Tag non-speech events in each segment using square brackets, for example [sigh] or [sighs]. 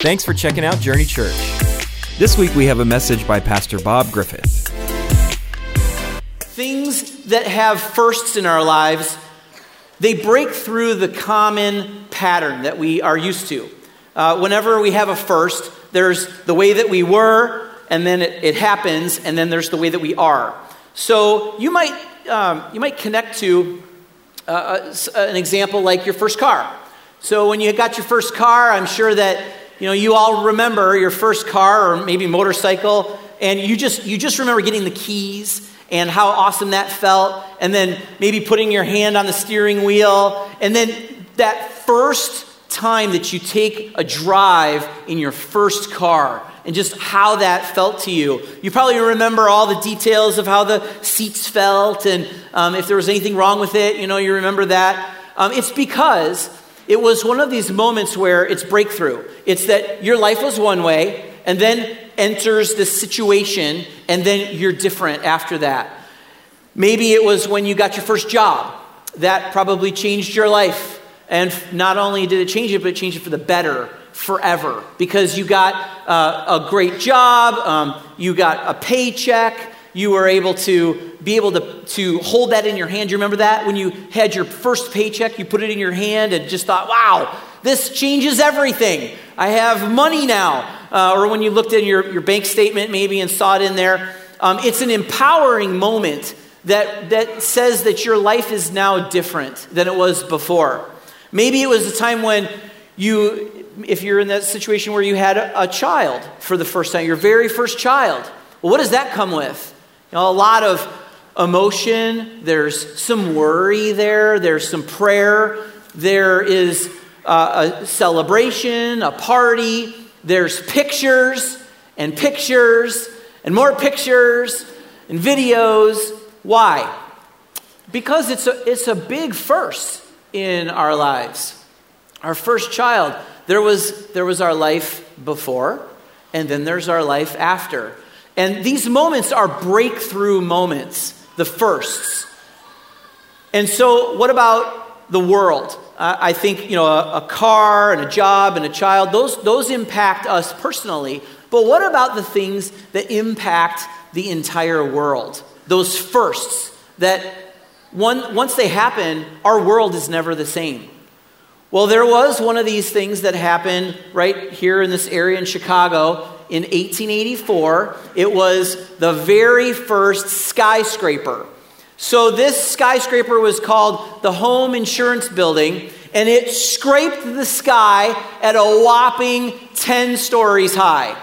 Thanks for checking out Journey Church. This week we have a message by Pastor Bob Griffith. Things that have firsts in our lives, they break through the common pattern that we are used to. Uh, whenever we have a first, there's the way that we were, and then it, it happens, and then there's the way that we are. So you might, um, you might connect to uh, an example like your first car. So when you got your first car, I'm sure that you know you all remember your first car or maybe motorcycle, and you just you just remember getting the keys and how awesome that felt, and then maybe putting your hand on the steering wheel, and then that first time that you take a drive in your first car and just how that felt to you. You probably remember all the details of how the seats felt and um, if there was anything wrong with it, you know, you remember that. Um, it's because it was one of these moments where it's breakthrough. It's that your life was one way, and then enters this situation, and then you're different after that. Maybe it was when you got your first job. That probably changed your life. And not only did it change it, but it changed it for the better forever because you got uh, a great job, um, you got a paycheck, you were able to be able to, to hold that in your hand. You remember that? When you had your first paycheck, you put it in your hand and just thought, wow, this changes everything. I have money now. Uh, or when you looked in your, your bank statement maybe and saw it in there. Um, it's an empowering moment that, that says that your life is now different than it was before. Maybe it was a time when you, if you're in that situation where you had a, a child for the first time, your very first child. Well, what does that come with? Know, a lot of emotion, there's some worry there, there's some prayer, there is uh, a celebration, a party, there's pictures and pictures and more pictures and videos. Why? Because it's a, it's a big first in our lives. Our first child, there was, there was our life before, and then there's our life after. And these moments are breakthrough moments, the firsts. And so, what about the world? Uh, I think, you know, a, a car and a job and a child, those, those impact us personally. But what about the things that impact the entire world? Those firsts that one, once they happen, our world is never the same. Well, there was one of these things that happened right here in this area in Chicago in 1884. It was the very first skyscraper. So, this skyscraper was called the Home Insurance Building, and it scraped the sky at a whopping 10 stories high.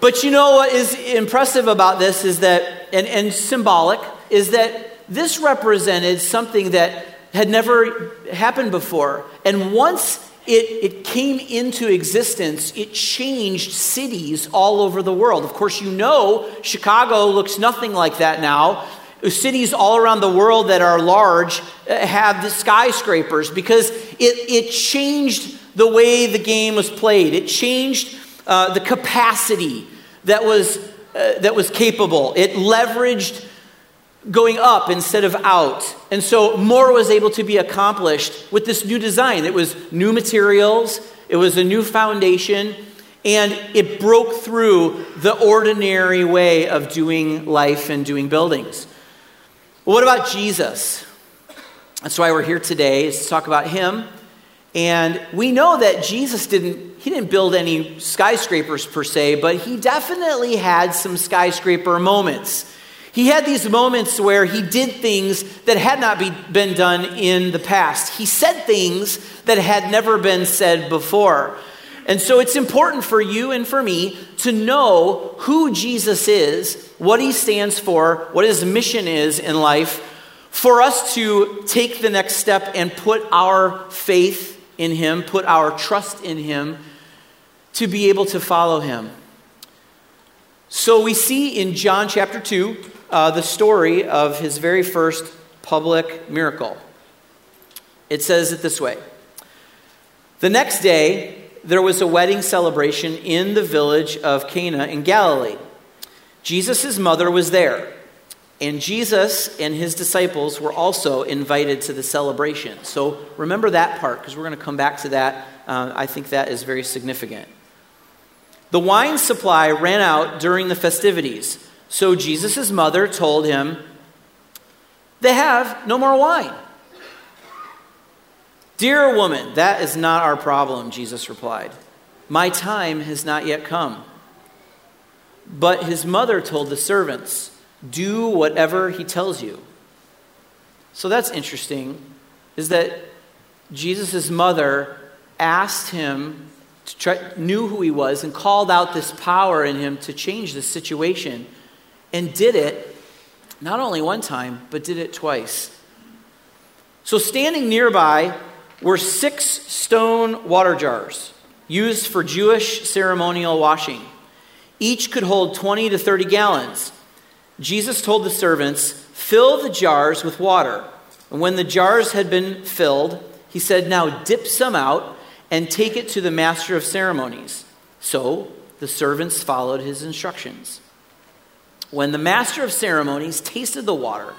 But you know what is impressive about this is that, and, and symbolic, is that this represented something that had never happened before. And once it, it came into existence, it changed cities all over the world. Of course, you know Chicago looks nothing like that now. Cities all around the world that are large uh, have the skyscrapers because it, it changed the way the game was played. It changed uh, the capacity that was, uh, that was capable. It leveraged going up instead of out. And so more was able to be accomplished with this new design. It was new materials, it was a new foundation, and it broke through the ordinary way of doing life and doing buildings. What about Jesus? That's why we're here today, is to talk about him. And we know that Jesus didn't he didn't build any skyscrapers per se, but he definitely had some skyscraper moments. He had these moments where he did things that had not be, been done in the past. He said things that had never been said before. And so it's important for you and for me to know who Jesus is, what he stands for, what his mission is in life, for us to take the next step and put our faith in him, put our trust in him, to be able to follow him. So we see in John chapter 2, uh, the story of his very first public miracle. It says it this way The next day, there was a wedding celebration in the village of Cana in Galilee. Jesus' mother was there, and Jesus and his disciples were also invited to the celebration. So remember that part because we're going to come back to that Uh, I think that is very significant. The wine supply ran out during the festivities, so Jesus' mother told him, They have no more wine. Dear woman, that is not our problem, Jesus replied. My time has not yet come. But his mother told the servants, Do whatever he tells you. So that's interesting, is that Jesus' mother asked him try, knew who he was and called out this power in him to change the situation and did it not only one time, but did it twice. So standing nearby were six stone water jars used for Jewish ceremonial washing. Each could hold 20 to 30 gallons. Jesus told the servants, Fill the jars with water. And when the jars had been filled, he said, Now dip some out and take it to the master of ceremonies. So the servants followed his instructions. When the master of ceremonies tasted the water,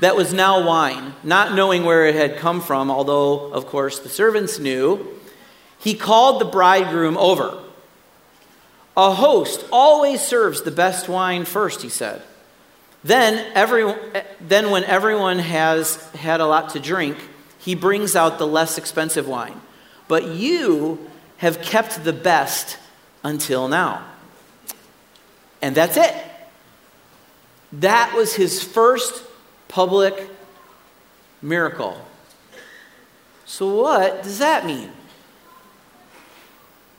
that was now wine, not knowing where it had come from, although, of course, the servants knew, he called the bridegroom over. A host always serves the best wine first, he said. Then, every, then when everyone has had a lot to drink, he brings out the less expensive wine. But you have kept the best until now. And that's it. That was his first public miracle. So, what does that mean?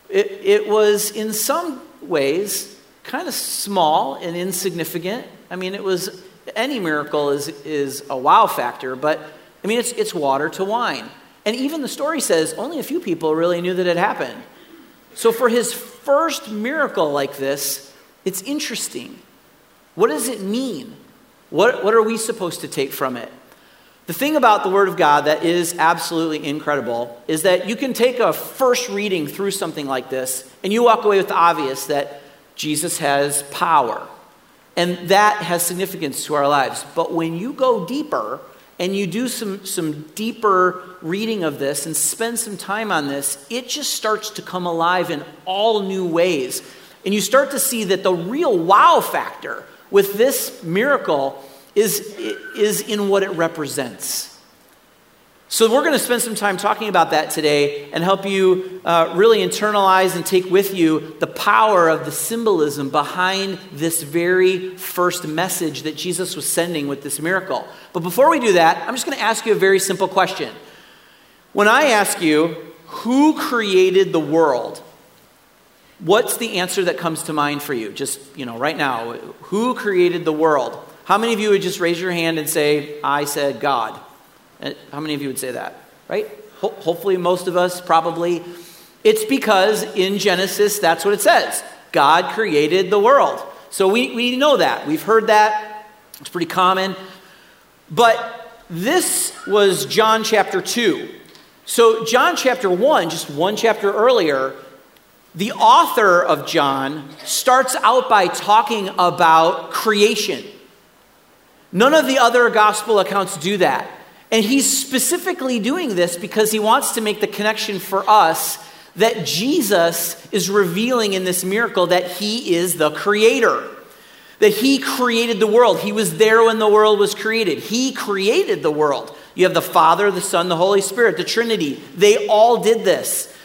It, it was, in some ways, kind of small and insignificant. I mean, it was any miracle is, is a wow factor, but I mean, it's, it's water to wine. And even the story says only a few people really knew that it happened. So, for his first miracle like this, it's interesting. What does it mean? What, what are we supposed to take from it? The thing about the Word of God that is absolutely incredible is that you can take a first reading through something like this and you walk away with the obvious that Jesus has power. And that has significance to our lives. But when you go deeper and you do some, some deeper reading of this and spend some time on this, it just starts to come alive in all new ways. And you start to see that the real wow factor with this miracle is, is in what it represents. So, we're going to spend some time talking about that today and help you uh, really internalize and take with you the power of the symbolism behind this very first message that Jesus was sending with this miracle. But before we do that, I'm just going to ask you a very simple question. When I ask you, who created the world? What's the answer that comes to mind for you? Just, you know, right now, who created the world? How many of you would just raise your hand and say, I said God? How many of you would say that? Right? Ho- hopefully, most of us probably. It's because in Genesis, that's what it says God created the world. So we, we know that. We've heard that. It's pretty common. But this was John chapter 2. So, John chapter 1, just one chapter earlier, the author of John starts out by talking about creation. None of the other gospel accounts do that. And he's specifically doing this because he wants to make the connection for us that Jesus is revealing in this miracle that he is the creator. That he created the world. He was there when the world was created. He created the world. You have the Father, the Son, the Holy Spirit, the Trinity. They all did this.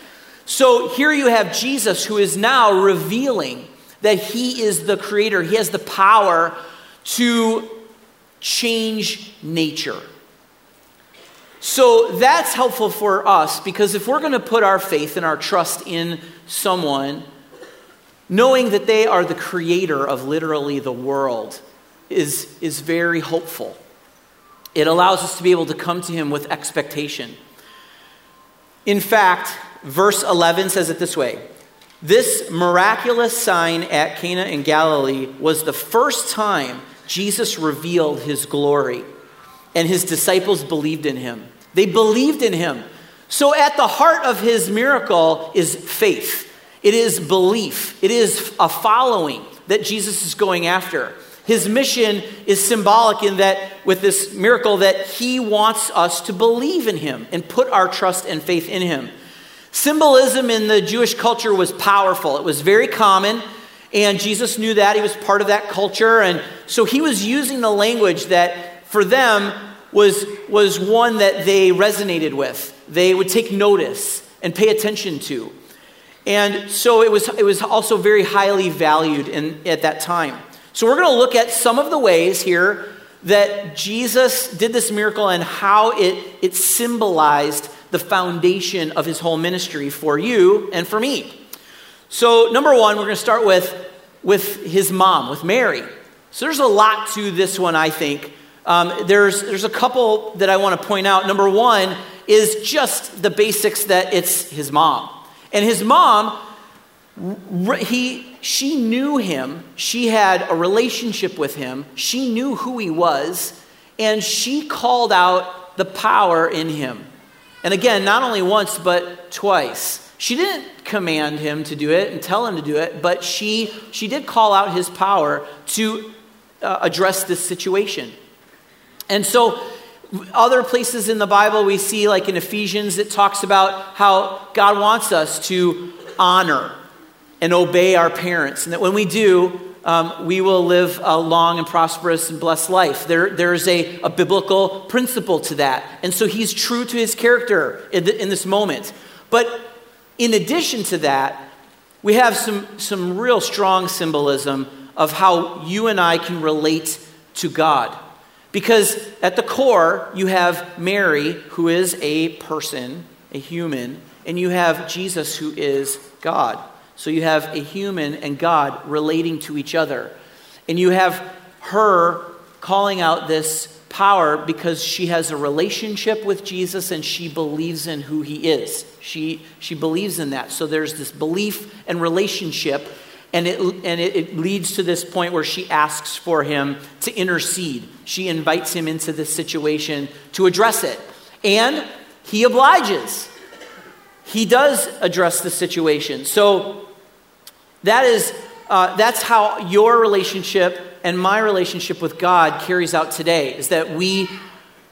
So here you have Jesus who is now revealing that he is the creator. He has the power to change nature. So that's helpful for us because if we're going to put our faith and our trust in someone, knowing that they are the creator of literally the world is, is very hopeful. It allows us to be able to come to him with expectation. In fact, verse 11 says it this way This miraculous sign at Cana in Galilee was the first time Jesus revealed his glory, and his disciples believed in him. They believed in him. So, at the heart of his miracle is faith, it is belief, it is a following that Jesus is going after. His mission is symbolic in that, with this miracle, that he wants us to believe in him and put our trust and faith in him. Symbolism in the Jewish culture was powerful, it was very common. And Jesus knew that. He was part of that culture. And so he was using the language that for them was, was one that they resonated with. They would take notice and pay attention to. And so it was, it was also very highly valued in, at that time. So we're going to look at some of the ways here that Jesus did this miracle and how it, it symbolized the foundation of his whole ministry for you and for me. So, number one, we're going to start with, with his mom, with Mary. So, there's a lot to this one, I think. Um, there's, there's a couple that I want to point out. Number one is just the basics that it's his mom. And his mom, he, she knew him, she had a relationship with him, she knew who he was, and she called out the power in him. And again, not only once, but twice. She didn't command him to do it and tell him to do it, but she, she did call out his power to uh, address this situation. And so, other places in the Bible we see, like in Ephesians, it talks about how God wants us to honor and obey our parents. And that when we do, um, we will live a long and prosperous and blessed life. There, there's a, a biblical principle to that. And so he's true to his character in, the, in this moment. But in addition to that, we have some, some real strong symbolism of how you and I can relate to God. Because at the core, you have Mary, who is a person, a human, and you have Jesus, who is God. So you have a human and God relating to each other. And you have her calling out this power because she has a relationship with Jesus and she believes in who he is. She, she believes in that. So there's this belief and relationship, and, it, and it, it leads to this point where she asks for him to intercede. She invites him into this situation to address it. And he obliges. He does address the situation. So that is, uh, that's how your relationship and my relationship with God carries out today is that we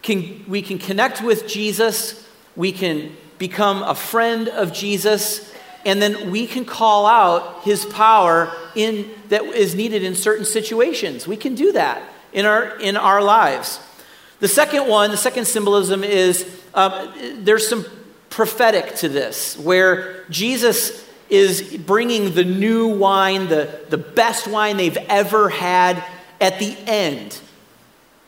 can, we can connect with Jesus, we can become a friend of Jesus, and then we can call out his power in, that is needed in certain situations. We can do that in our, in our lives. The second one, the second symbolism is uh, there's some prophetic to this, where Jesus is bringing the new wine, the, the best wine they've ever had, at the end,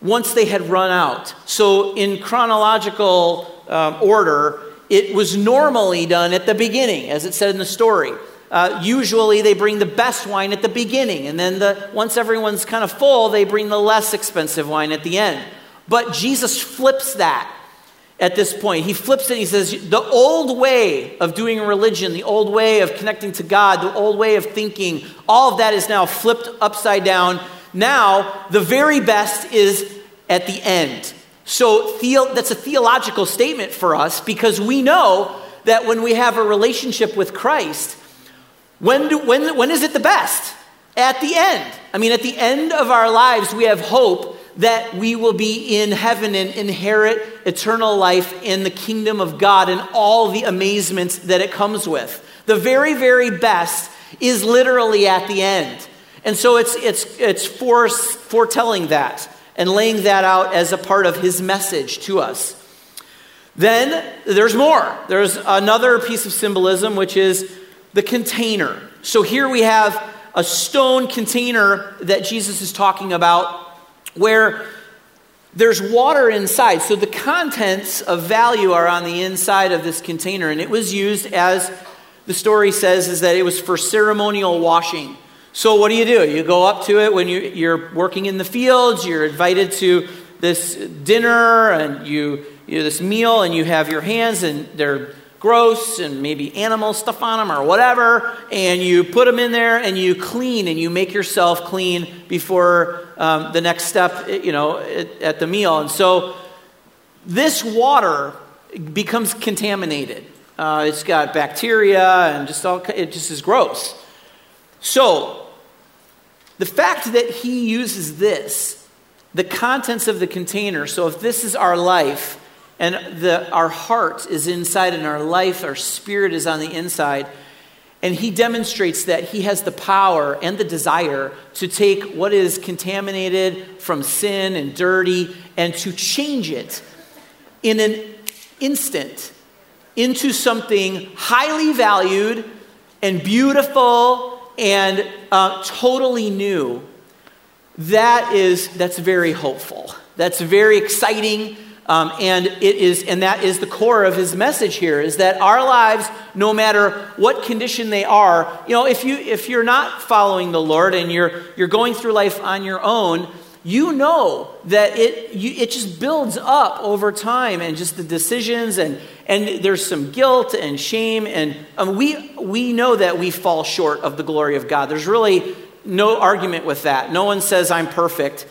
once they had run out. So, in chronological um, order, it was normally done at the beginning, as it said in the story. Uh, usually, they bring the best wine at the beginning, and then the, once everyone's kind of full, they bring the less expensive wine at the end. But Jesus flips that at this point. He flips it he says, The old way of doing religion, the old way of connecting to God, the old way of thinking, all of that is now flipped upside down. Now, the very best is at the end. So theo- that's a theological statement for us because we know that when we have a relationship with Christ, when, do, when, when is it the best? At the end. I mean, at the end of our lives, we have hope that we will be in heaven and inherit eternal life in the kingdom of God and all the amazements that it comes with. The very, very best is literally at the end. And so it's, it's, it's foretelling that and laying that out as a part of his message to us. Then there's more. There's another piece of symbolism, which is the container. So here we have a stone container that Jesus is talking about where there's water inside. So the contents of value are on the inside of this container. And it was used as the story says, is that it was for ceremonial washing. So what do you do? You go up to it when you, are working in the fields, you're invited to this dinner and you, you this meal and you have your hands and they're gross and maybe animal stuff on them or whatever, and you put them in there and you clean and you make yourself clean before um, the next step, you know, at, at the meal. And so this water becomes contaminated. Uh, it's got bacteria and just all, it just is gross. So the fact that he uses this, the contents of the container, so if this is our life, and the, our heart is inside, and our life, our spirit is on the inside. And he demonstrates that he has the power and the desire to take what is contaminated from sin and dirty and to change it in an instant into something highly valued and beautiful and uh, totally new. That is, that's very hopeful. That's very exciting. Um, and it is, and that is the core of his message here: is that our lives, no matter what condition they are, you know, if you if you're not following the Lord and you're you're going through life on your own, you know that it you, it just builds up over time, and just the decisions and and there's some guilt and shame, and um, we we know that we fall short of the glory of God. There's really no argument with that. No one says I'm perfect.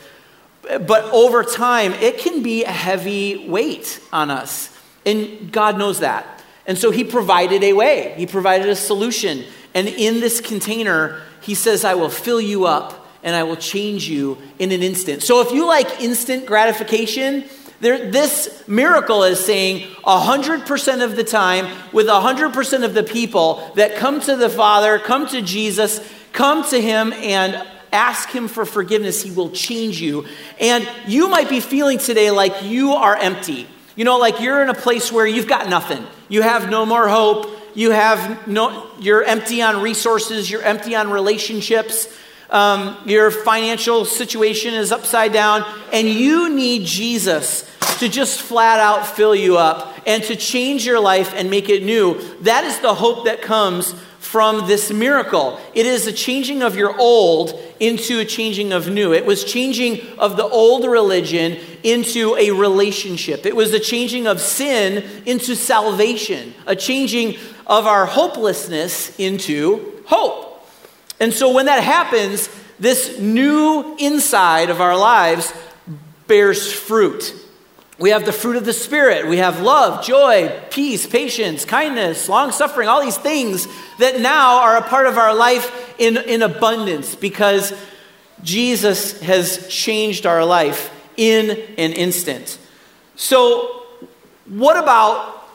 But over time, it can be a heavy weight on us. And God knows that. And so He provided a way, He provided a solution. And in this container, He says, I will fill you up and I will change you in an instant. So if you like instant gratification, there, this miracle is saying 100% of the time, with 100% of the people that come to the Father, come to Jesus, come to Him, and Ask Him for forgiveness. He will change you. And you might be feeling today like you are empty. You know, like you're in a place where you've got nothing. You have no more hope. You have no, you're empty on resources. You're empty on relationships. Um, your financial situation is upside down. And you need Jesus to just flat out fill you up and to change your life and make it new. That is the hope that comes from this miracle. It is a changing of your old into a changing of new. It was changing of the old religion into a relationship. It was a changing of sin into salvation, a changing of our hopelessness into hope. And so when that happens, this new inside of our lives bears fruit. We have the fruit of the Spirit. We have love, joy, peace, patience, kindness, long suffering, all these things that now are a part of our life in, in abundance because Jesus has changed our life in an instant. So, what about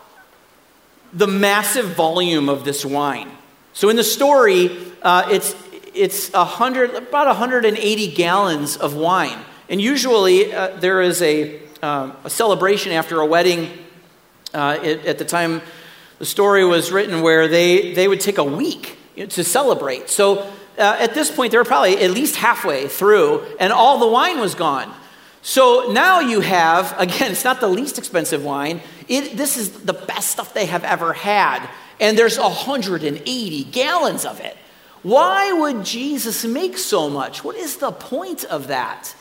the massive volume of this wine? So, in the story, uh, it's, it's 100, about 180 gallons of wine. And usually, uh, there is a um, a celebration after a wedding uh, it, at the time the story was written where they, they would take a week to celebrate. So uh, at this point, they were probably at least halfway through, and all the wine was gone. So now you have, [laughs] again, it's not the least expensive wine. It, this is the best stuff they have ever had. And there's 180 gallons of it. Why would Jesus make so much? What is the point of that?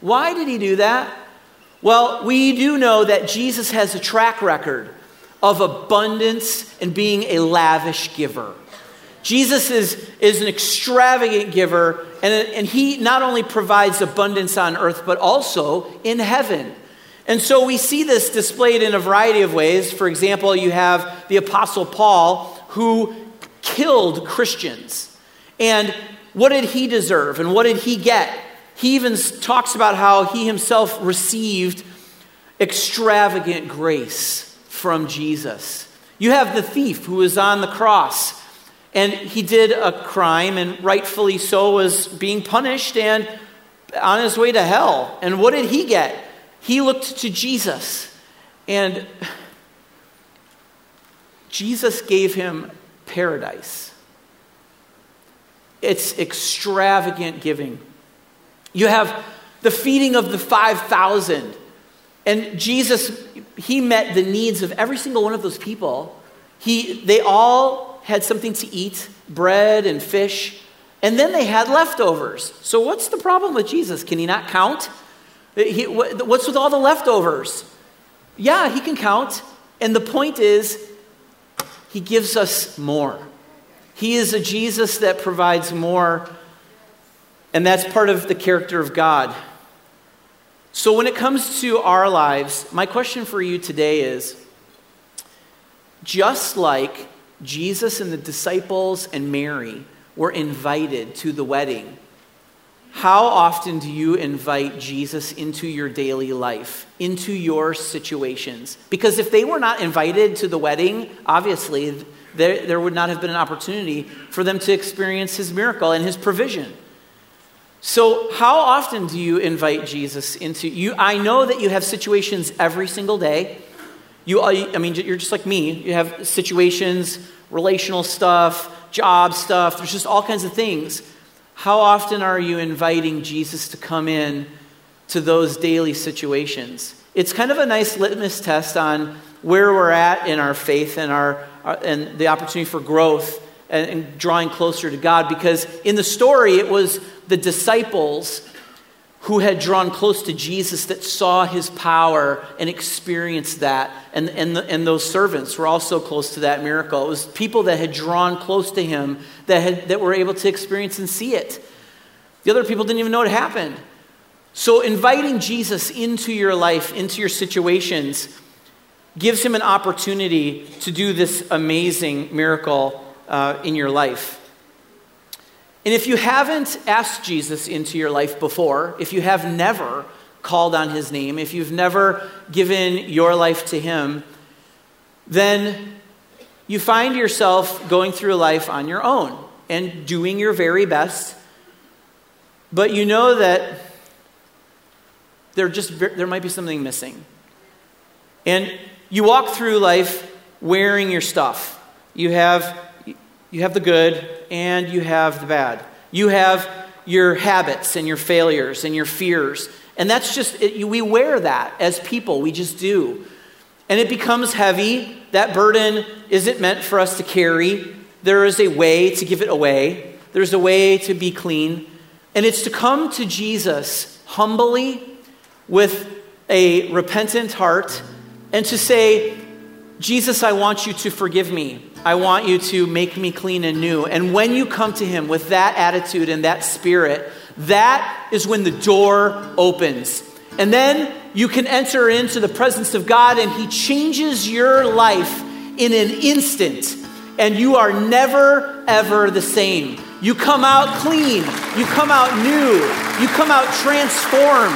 Why did he do that? Well, we do know that Jesus has a track record of abundance and being a lavish giver. Jesus is, is an extravagant giver, and, and he not only provides abundance on earth, but also in heaven. And so we see this displayed in a variety of ways. For example, you have the Apostle Paul, who killed Christians. And what did he deserve, and what did he get? He even talks about how he himself received extravagant grace from Jesus. You have the thief who was on the cross, and he did a crime, and rightfully so was being punished and on his way to hell. And what did he get? He looked to Jesus, and [sighs] Jesus gave him paradise. It's extravagant giving. You have the feeding of the 5,000. And Jesus, he met the needs of every single one of those people. He, they all had something to eat bread and fish, and then they had leftovers. So, what's the problem with Jesus? Can he not count? He, what's with all the leftovers? Yeah, he can count. And the point is, he gives us more. He is a Jesus that provides more and that's part of the character of God. So, when it comes to our lives, my question for you today is just like Jesus and the disciples and Mary were invited to the wedding, How often do you invite Jesus into your daily life, into your situations? Because if they were not invited to the wedding, obviously, there, there would not have been an opportunity for them to experience his miracle and his provision. So, how often do you invite Jesus into you? I know that you have situations every single day. Uh, you, I mean, you're just like me. You have situations, relational stuff, job stuff. There's just all kinds of things. How often are you inviting Jesus to come in to those daily situations? It's kind of a nice litmus test on where we're at in our faith and, our, our Uh, and the opportunity for growth and, and drawing closer to God. Because in the story, it was the disciples who had drawn close to Jesus that saw his power and experienced that. And, and, the, and those servants were also close to that miracle. It was people that had drawn close to him that, had, that were able to experience and see it. The other people didn't even know it happened. So, inviting Jesus into your life, into your situations, gives him an opportunity to do this amazing miracle uh, in your life. And if you haven't asked Jesus into your life before, if you have never called on his name, if you've never given your life to him, then you find yourself going through life on your own and doing your very best. But you know that there just there might be something missing. And you walk through life wearing your stuff. You have you have the good and you have the bad. You have your habits and your failures and your fears. And that's just, it, we wear that as people. We just do. And it becomes heavy. That burden isn't meant for us to carry. There is a way to give it away, there's a way to be clean. And it's to come to Jesus humbly with a repentant heart and to say, Jesus, I want you to forgive me. I want you to make me clean and new. And when you come to Him with that attitude and that spirit, that is when the door opens. And then you can enter into the presence of God, and He changes your life in an instant. And you are never, ever the same. You come out clean. You come out new. You come out transformed.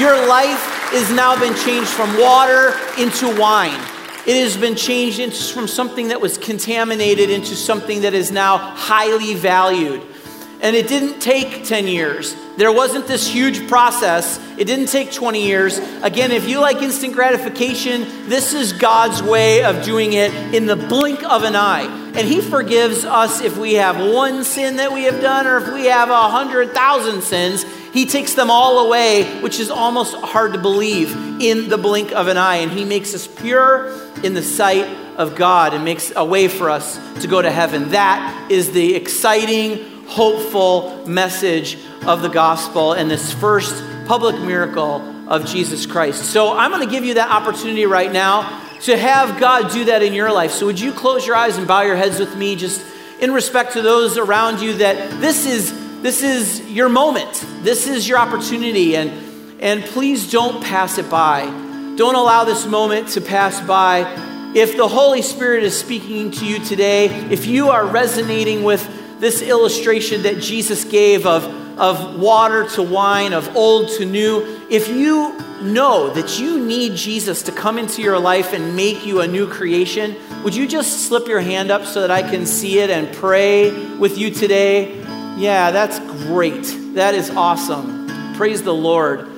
Your life has now been changed from water into wine. It has been changed into, from something that was contaminated into something that is now highly valued. And it didn't take 10 years. There wasn't this huge process. It didn't take 20 years. Again, if you like instant gratification, this is God's way of doing it in the blink of an eye. And He forgives us if we have one sin that we have done or if we have a hundred thousand sins. He takes them all away, which is almost hard to believe in the blink of an eye. And He makes us pure in the sight of God and makes a way for us to go to heaven. That is the exciting, hopeful message of the gospel and this first public miracle of Jesus Christ. So I'm going to give you that opportunity right now to have God do that in your life. So would you close your eyes and bow your heads with me just in respect to those around you that this is this is your moment. This is your opportunity and and please don't pass it by. Don't allow this moment to pass by. If the Holy Spirit is speaking to you today, if you are resonating with this illustration that Jesus gave of, of water to wine, of old to new, if you know that you need Jesus to come into your life and make you a new creation, would you just slip your hand up so that I can see it and pray with you today? Yeah, that's great. That is awesome. Praise the Lord.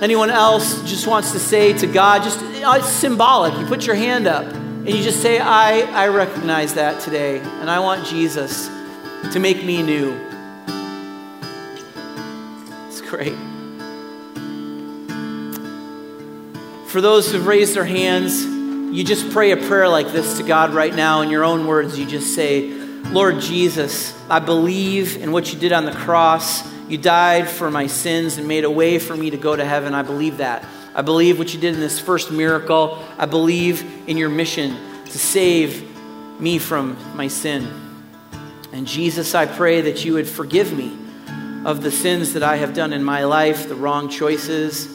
Anyone else just wants to say to God, just uh, it's symbolic. You put your hand up and you just say, I, I recognize that today, and I want Jesus to make me new. It's great. For those who've raised their hands, you just pray a prayer like this to God right now in your own words. You just say, Lord Jesus, I believe in what you did on the cross. You died for my sins and made a way for me to go to heaven. I believe that. I believe what you did in this first miracle. I believe in your mission to save me from my sin. And Jesus, I pray that you would forgive me of the sins that I have done in my life, the wrong choices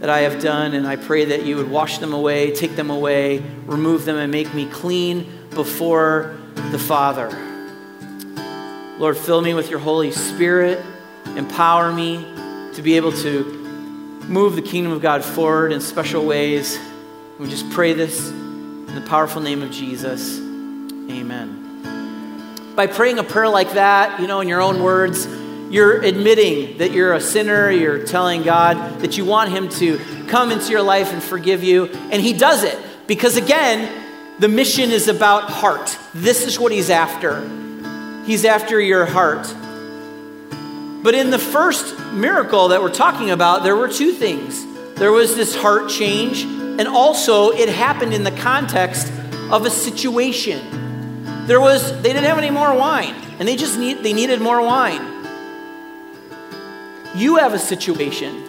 that I have done. And I pray that you would wash them away, take them away, remove them, and make me clean before the Father. Lord, fill me with your Holy Spirit. empower me to be able to move the kingdom of God forward in special ways. We just pray this in the powerful name of Jesus. Amen. By praying a prayer like that, you know, in your own words, you're admitting that you're a sinner. You're telling God that you want Him to come into your life and forgive you. And He does it because, again, the mission is about heart. This is what He's after. He's after your heart. But in the first miracle that we're talking about, there were two things there was this heart change, and also it happened in the context of a situation. There was, they didn't have any more wine, and they just need, they needed more wine. You have a situation.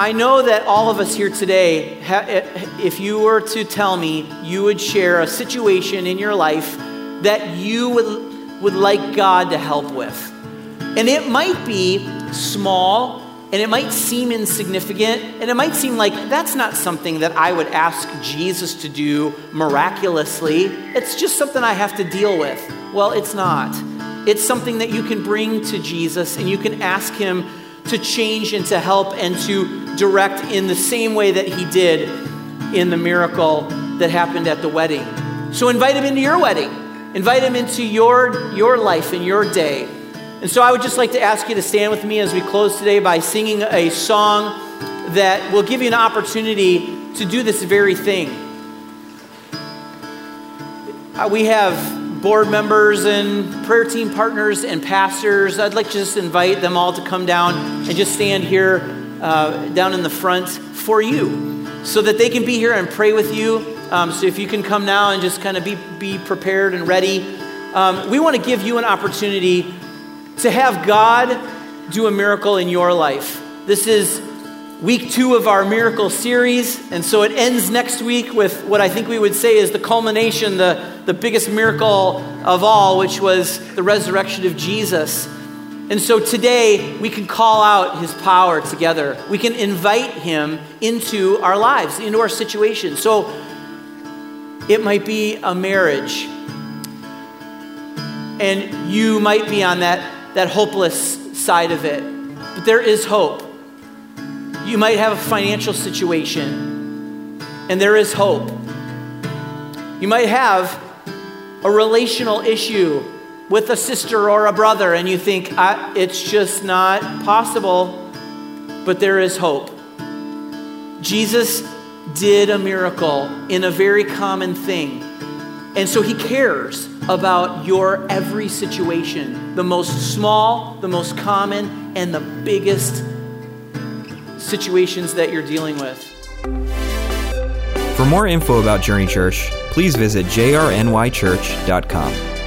I know that all of us here today, eh, if you were to tell me, you would share a situation in your life that you would, would like God to help with. And it might be small, and it might seem insignificant, and it might seem like that's not something that I would ask Jesus to do miraculously. It's just something I have to deal with. Well, it's not. It's something that you can bring to Jesus and you can ask Him to change and to help and to direct in the same way that He did in the miracle that happened at the wedding. So invite Him into your wedding, invite Him into your, your life and your day. And so I would just like to ask you to stand with me as we close today by singing a song that will give you an opportunity to do this very thing. Uh, we have board members and prayer team partners and pastors. I'd like to just invite them all to come down and just stand here uh, down in the front for you so that they can be here and pray with you. Um, so if you can come now and just kind of be, be prepared and ready. Um, we want to give you an opportunity to have God do a miracle in your life. This is week two of our miracle series. And so it ends next week with what I think we would say is the culmination, the, the biggest miracle of all, which was the resurrection of Jesus. And so today we can call out his power together. We can invite him into our lives, into our situation. So it might be a marriage. And you might be on that, that hopeless side of it. But there is hope. You might have a financial situation, and there is hope. You might have a relational issue with a sister or a brother, and you think, it's just not possible, but there is hope. Jesus did a miracle in a very common thing. And so he cares about your every situation the most small, the most common, and the biggest situations that you're dealing with. For more info about Journey Church, please visit jrnychurch.com.